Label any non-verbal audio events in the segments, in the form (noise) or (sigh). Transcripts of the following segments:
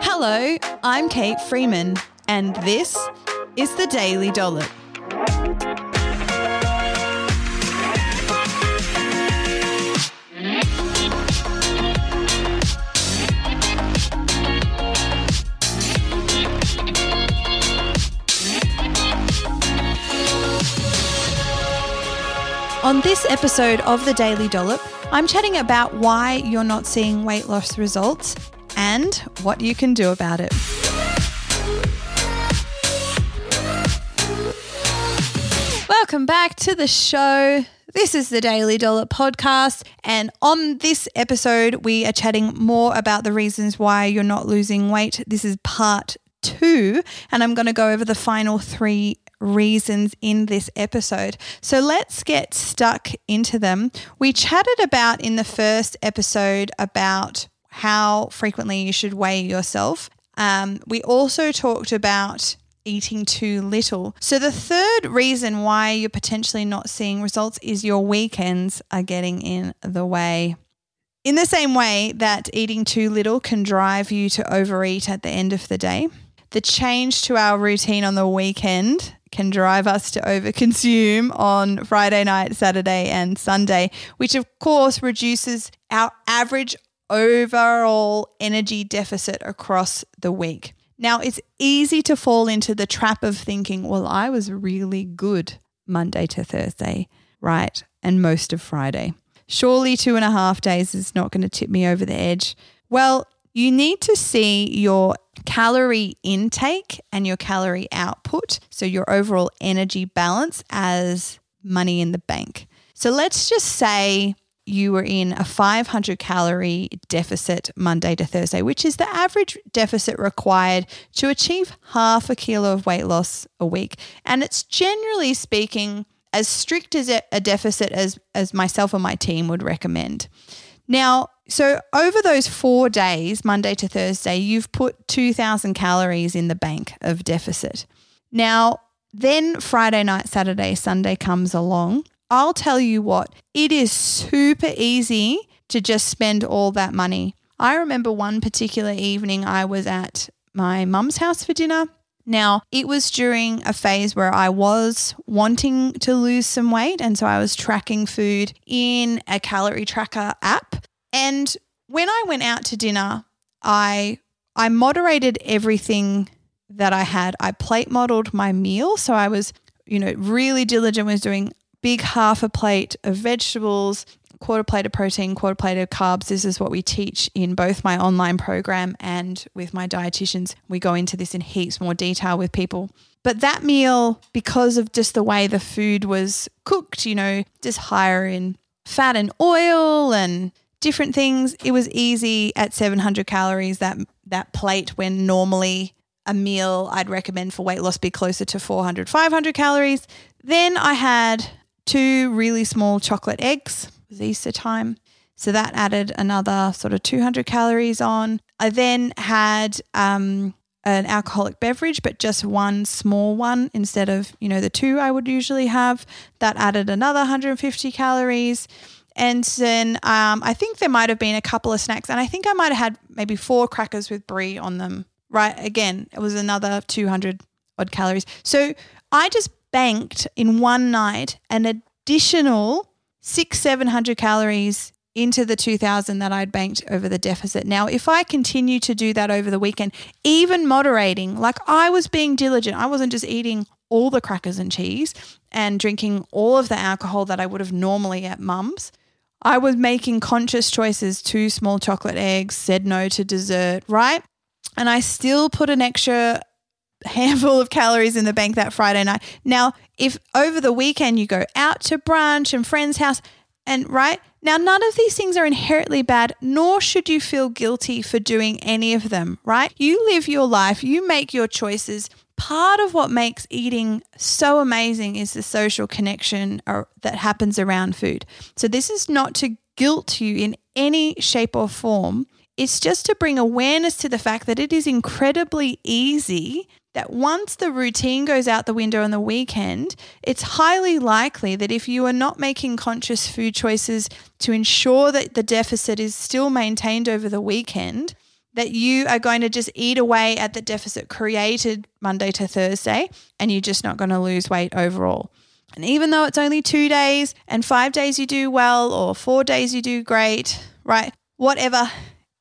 Hello, I'm Kate Freeman, and this is the Daily Dollop. On this episode of the Daily Dollop, I'm chatting about why you're not seeing weight loss results and what you can do about it. Welcome back to the show. This is the Daily Dollop podcast, and on this episode, we are chatting more about the reasons why you're not losing weight. This is part two, and I'm going to go over the final three reasons in this episode. So let's get stuck into them. We chatted about in the first episode about how frequently you should weigh yourself. Um, we also talked about eating too little. So, the third reason why you're potentially not seeing results is your weekends are getting in the way. In the same way that eating too little can drive you to overeat at the end of the day, the change to our routine on the weekend can drive us to overconsume on Friday night, Saturday, and Sunday, which of course reduces our average overall energy deficit across the week. Now, it's easy to fall into the trap of thinking, well, I was really good Monday to Thursday, right? And most of Friday. Surely two and a half days is not going to tip me over the edge. Well, you need to see your calorie intake and your calorie output, so your overall energy balance, as money in the bank. So let's just say you were in a 500 calorie deficit Monday to Thursday, which is the average deficit required to achieve half a kilo of weight loss a week. And it's generally speaking as strict as a deficit as, as myself and my team would recommend. Now, so over those four days, Monday to Thursday, you've put 2,000 calories in the bank of deficit. Now, then Friday night, Saturday, Sunday comes along I'll tell you what, it is super easy to just spend all that money. I remember one particular evening I was at my mum's house for dinner. Now, it was during a phase where I was wanting to lose some weight. And so I was tracking food in a calorie tracker app. And when I went out to dinner, I I moderated everything that I had. I plate modeled my meal. So I was, you know, really diligent was doing big half a plate of vegetables, quarter plate of protein, quarter plate of carbs. This is what we teach in both my online program and with my dietitians. We go into this in heaps more detail with people. But that meal, because of just the way the food was cooked, you know, just higher in fat and oil and different things, it was easy at 700 calories that that plate when normally a meal I'd recommend for weight loss be closer to 400 500 calories. Then I had two really small chocolate eggs. It was Easter time. So that added another sort of 200 calories on. I then had um, an alcoholic beverage, but just one small one instead of, you know, the two I would usually have. That added another 150 calories. And then um, I think there might have been a couple of snacks, and I think I might have had maybe four crackers with brie on them. Right. Again, it was another 200 odd calories. So I just banked in one night an additional six, 700 calories into the 2000 that I'd banked over the deficit. Now, if I continue to do that over the weekend, even moderating, like I was being diligent, I wasn't just eating all the crackers and cheese and drinking all of the alcohol that I would have normally at mum's. I was making conscious choices, two small chocolate eggs, said no to dessert, right? And I still put an extra handful of calories in the bank that Friday night. Now, if over the weekend you go out to brunch and friend's house, and right now, none of these things are inherently bad, nor should you feel guilty for doing any of them, right? You live your life, you make your choices. Part of what makes eating so amazing is the social connection that happens around food. So, this is not to guilt you in any shape or form. It's just to bring awareness to the fact that it is incredibly easy that once the routine goes out the window on the weekend, it's highly likely that if you are not making conscious food choices to ensure that the deficit is still maintained over the weekend, that you are going to just eat away at the deficit created Monday to Thursday and you're just not going to lose weight overall. And even though it's only two days and five days you do well or four days you do great, right? Whatever.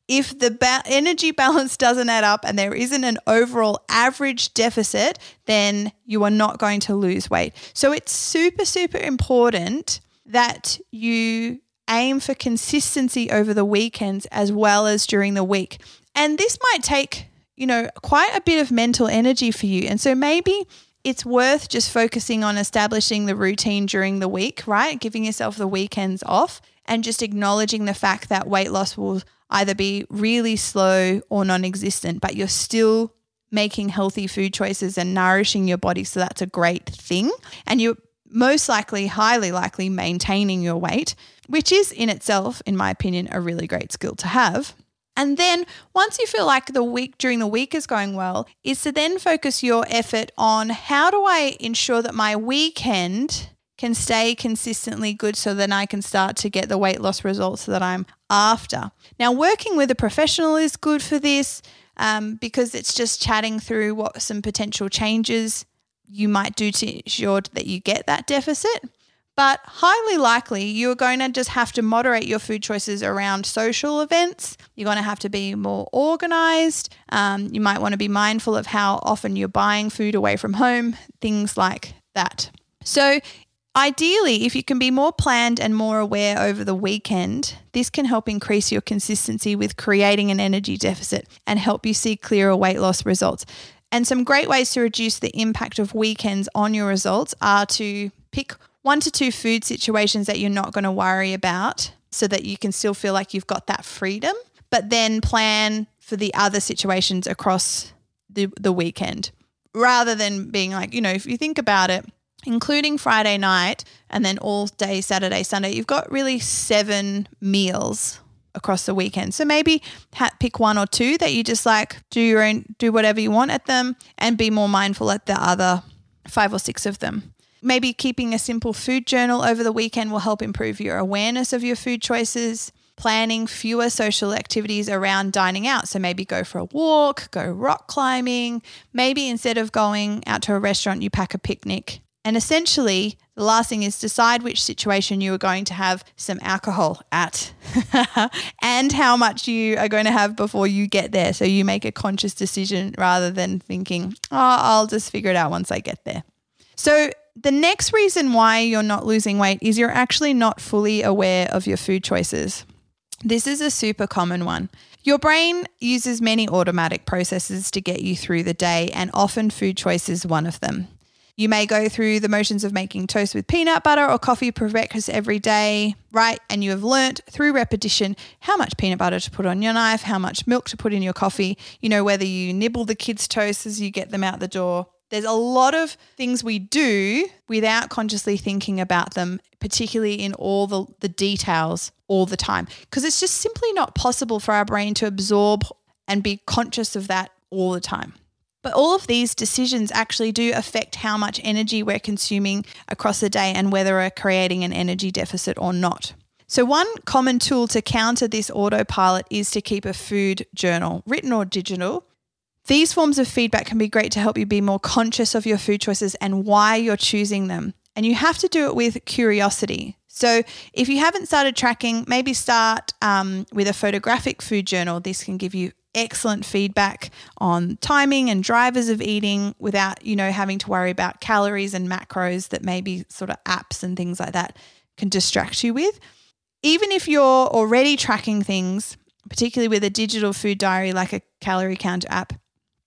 If the ba- energy balance (laughs) doesn't add up and there isn't an overall average deficit, then you are not going to lose weight. So it's super, super important that you aim for consistency over the weekends as well as during the week. And this might take, you know, quite a bit of mental energy for you. And so maybe it's worth just focusing on establishing the routine during the week, right? Giving yourself the weekends off and just acknowledging the fact that weight loss will either be really slow or non existent, but you're still making healthy food choices and nourishing your body. So that's a great thing. And you're most likely, highly likely, maintaining your weight, which is in itself, in my opinion, a really great skill to have. And then once you feel like the week during the week is going well, is to then focus your effort on how do I ensure that my weekend can stay consistently good so then I can start to get the weight loss results that I'm after. Now, working with a professional is good for this um, because it's just chatting through what some potential changes you might do to ensure that you get that deficit. But highly likely, you're going to just have to moderate your food choices around social events. You're going to have to be more organized. Um, you might want to be mindful of how often you're buying food away from home, things like that. So, ideally, if you can be more planned and more aware over the weekend, this can help increase your consistency with creating an energy deficit and help you see clearer weight loss results. And some great ways to reduce the impact of weekends on your results are to pick one to two food situations that you're not going to worry about so that you can still feel like you've got that freedom, but then plan for the other situations across the, the weekend rather than being like, you know, if you think about it, including Friday night and then all day Saturday, Sunday, you've got really seven meals across the weekend. So maybe pick one or two that you just like do your own, do whatever you want at them and be more mindful at the other five or six of them. Maybe keeping a simple food journal over the weekend will help improve your awareness of your food choices. Planning fewer social activities around dining out. So maybe go for a walk, go rock climbing. Maybe instead of going out to a restaurant, you pack a picnic. And essentially, the last thing is decide which situation you are going to have some alcohol at (laughs) and how much you are going to have before you get there. So you make a conscious decision rather than thinking, oh, I'll just figure it out once I get there. So the next reason why you're not losing weight is you're actually not fully aware of your food choices. This is a super common one. Your brain uses many automatic processes to get you through the day, and often food choice is one of them. You may go through the motions of making toast with peanut butter or coffee for breakfast every day, right? And you have learnt through repetition how much peanut butter to put on your knife, how much milk to put in your coffee, you know, whether you nibble the kids' toast as you get them out the door, there's a lot of things we do without consciously thinking about them, particularly in all the, the details all the time, because it's just simply not possible for our brain to absorb and be conscious of that all the time. But all of these decisions actually do affect how much energy we're consuming across the day and whether we're creating an energy deficit or not. So, one common tool to counter this autopilot is to keep a food journal, written or digital, these forms of feedback can be great to help you be more conscious of your food choices and why you're choosing them. And you have to do it with curiosity. So, if you haven't started tracking, maybe start um, with a photographic food journal. This can give you excellent feedback on timing and drivers of eating without, you know, having to worry about calories and macros that maybe sort of apps and things like that can distract you with. Even if you're already tracking things, particularly with a digital food diary like a calorie counter app,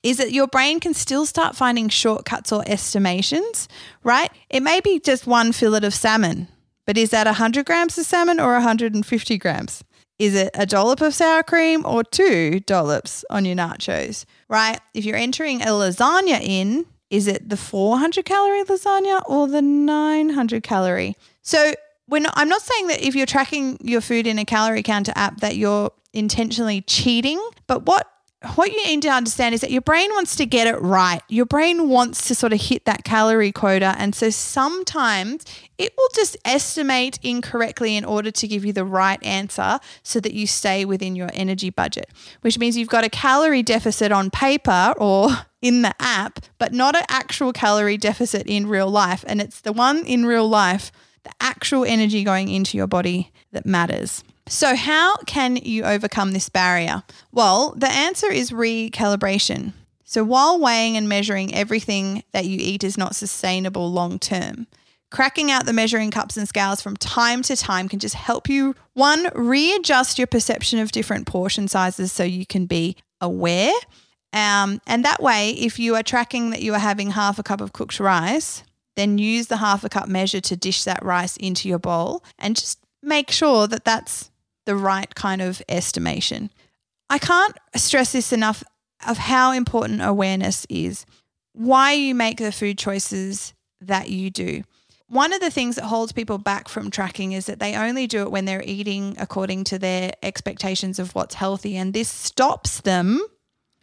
is that your brain can still start finding shortcuts or estimations, right? It may be just one fillet of salmon, but is that 100 grams of salmon or 150 grams? Is it a dollop of sour cream or two dollops on your nachos, right? If you're entering a lasagna in, is it the 400 calorie lasagna or the 900 calorie? So, I'm not saying that if you're tracking your food in a calorie counter app that you're intentionally cheating, but what what you need to understand is that your brain wants to get it right. Your brain wants to sort of hit that calorie quota. And so sometimes it will just estimate incorrectly in order to give you the right answer so that you stay within your energy budget, which means you've got a calorie deficit on paper or (laughs) in the app, but not an actual calorie deficit in real life. And it's the one in real life, the actual energy going into your body that matters. So, how can you overcome this barrier? Well, the answer is recalibration. So, while weighing and measuring everything that you eat is not sustainable long term, cracking out the measuring cups and scales from time to time can just help you, one, readjust your perception of different portion sizes so you can be aware. Um, and that way, if you are tracking that you are having half a cup of cooked rice, then use the half a cup measure to dish that rice into your bowl and just make sure that that's the right kind of estimation. I can't stress this enough of how important awareness is, why you make the food choices that you do. One of the things that holds people back from tracking is that they only do it when they're eating according to their expectations of what's healthy. And this stops them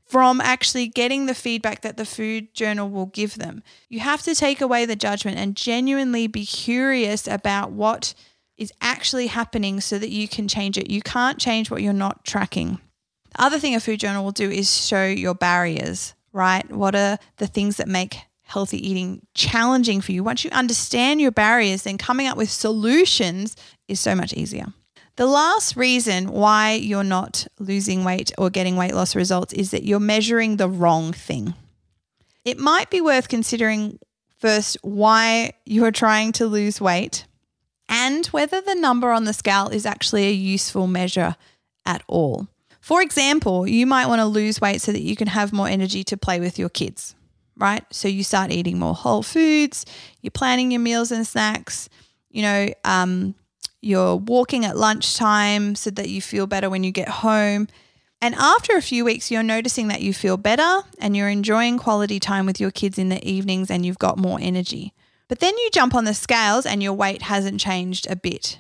from actually getting the feedback that the food journal will give them. You have to take away the judgment and genuinely be curious about what is actually happening so that you can change it. You can't change what you're not tracking. The other thing a food journal will do is show your barriers, right? What are the things that make healthy eating challenging for you? Once you understand your barriers, then coming up with solutions is so much easier. The last reason why you're not losing weight or getting weight loss results is that you're measuring the wrong thing. It might be worth considering first why you are trying to lose weight and whether the number on the scale is actually a useful measure at all. For example, you might want to lose weight so that you can have more energy to play with your kids, right? So you start eating more whole foods, you're planning your meals and snacks, you know, um, you're walking at lunchtime so that you feel better when you get home. And after a few weeks, you're noticing that you feel better and you're enjoying quality time with your kids in the evenings and you've got more energy. But then you jump on the scales and your weight hasn't changed a bit.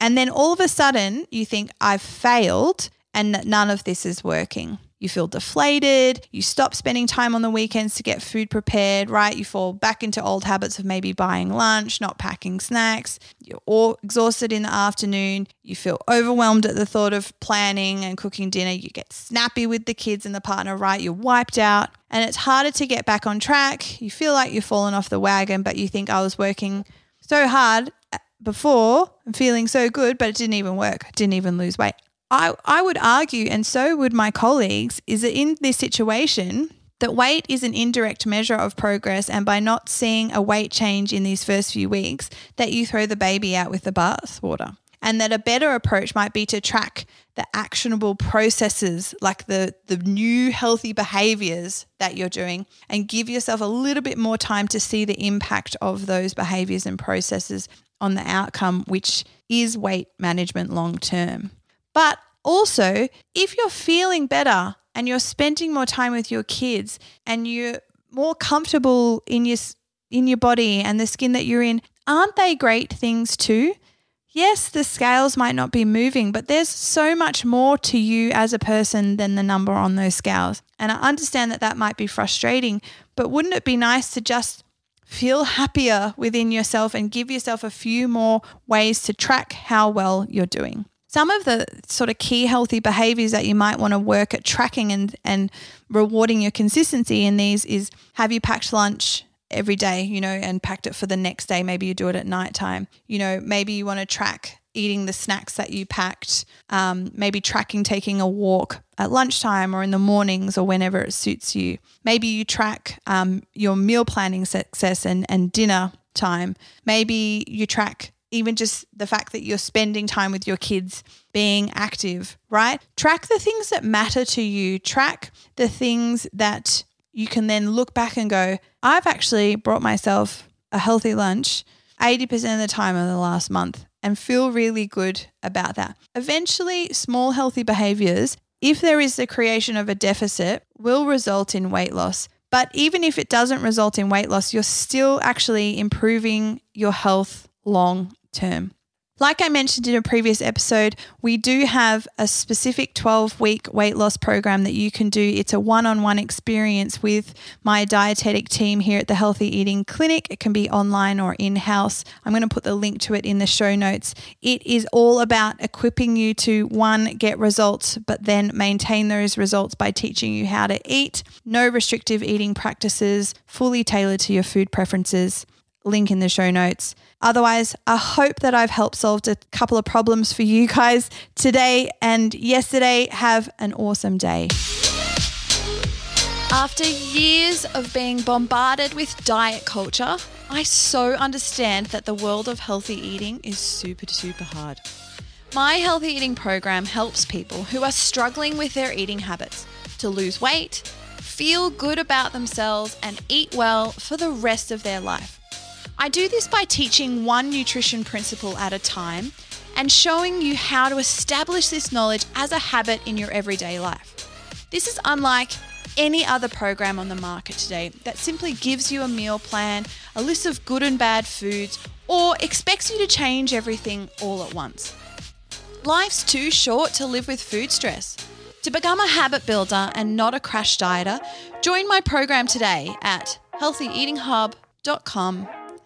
And then all of a sudden you think, I've failed and that none of this is working. You feel deflated. You stop spending time on the weekends to get food prepared, right? You fall back into old habits of maybe buying lunch, not packing snacks. You're all exhausted in the afternoon. You feel overwhelmed at the thought of planning and cooking dinner. You get snappy with the kids and the partner, right? You're wiped out and it's harder to get back on track. You feel like you've fallen off the wagon, but you think I was working so hard uh, before and feeling so good, but it didn't even work. Didn't even lose weight. I, I would argue, and so would my colleagues, is that in this situation, that weight is an indirect measure of progress, and by not seeing a weight change in these first few weeks, that you throw the baby out with the bathwater. And that a better approach might be to track the actionable processes, like the, the new healthy behaviors that you're doing, and give yourself a little bit more time to see the impact of those behaviors and processes on the outcome, which is weight management long term. But also, if you're feeling better and you're spending more time with your kids and you're more comfortable in your in your body and the skin that you're in, aren't they great things too? Yes, the scales might not be moving, but there's so much more to you as a person than the number on those scales. And I understand that that might be frustrating, but wouldn't it be nice to just feel happier within yourself and give yourself a few more ways to track how well you're doing? Some of the sort of key healthy behaviors that you might want to work at tracking and, and rewarding your consistency in these is have you packed lunch every day, you know, and packed it for the next day. Maybe you do it at nighttime. You know, maybe you want to track eating the snacks that you packed, um, maybe tracking taking a walk at lunchtime or in the mornings or whenever it suits you. Maybe you track um, your meal planning success and, and dinner time. Maybe you track even just the fact that you're spending time with your kids being active, right? Track the things that matter to you, track the things that you can then look back and go, I've actually brought myself a healthy lunch 80% of the time in the last month and feel really good about that. Eventually, small healthy behaviors, if there is the creation of a deficit, will result in weight loss. But even if it doesn't result in weight loss, you're still actually improving your health long term. Like I mentioned in a previous episode, we do have a specific 12 week weight loss program that you can do. It's a one on one experience with my dietetic team here at the Healthy Eating Clinic. It can be online or in house. I'm going to put the link to it in the show notes. It is all about equipping you to one, get results, but then maintain those results by teaching you how to eat. No restrictive eating practices, fully tailored to your food preferences link in the show notes. Otherwise, I hope that I've helped solve a couple of problems for you guys today and yesterday. Have an awesome day. After years of being bombarded with diet culture, I so understand that the world of healthy eating is super, super hard. My healthy eating program helps people who are struggling with their eating habits to lose weight, feel good about themselves, and eat well for the rest of their life. I do this by teaching one nutrition principle at a time and showing you how to establish this knowledge as a habit in your everyday life. This is unlike any other program on the market today that simply gives you a meal plan, a list of good and bad foods, or expects you to change everything all at once. Life's too short to live with food stress. To become a habit builder and not a crash dieter, join my program today at healthyeatinghub.com